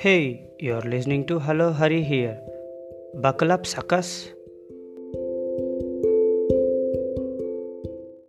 Hey, you're listening to Hello Hari here. Buckle up, suckers.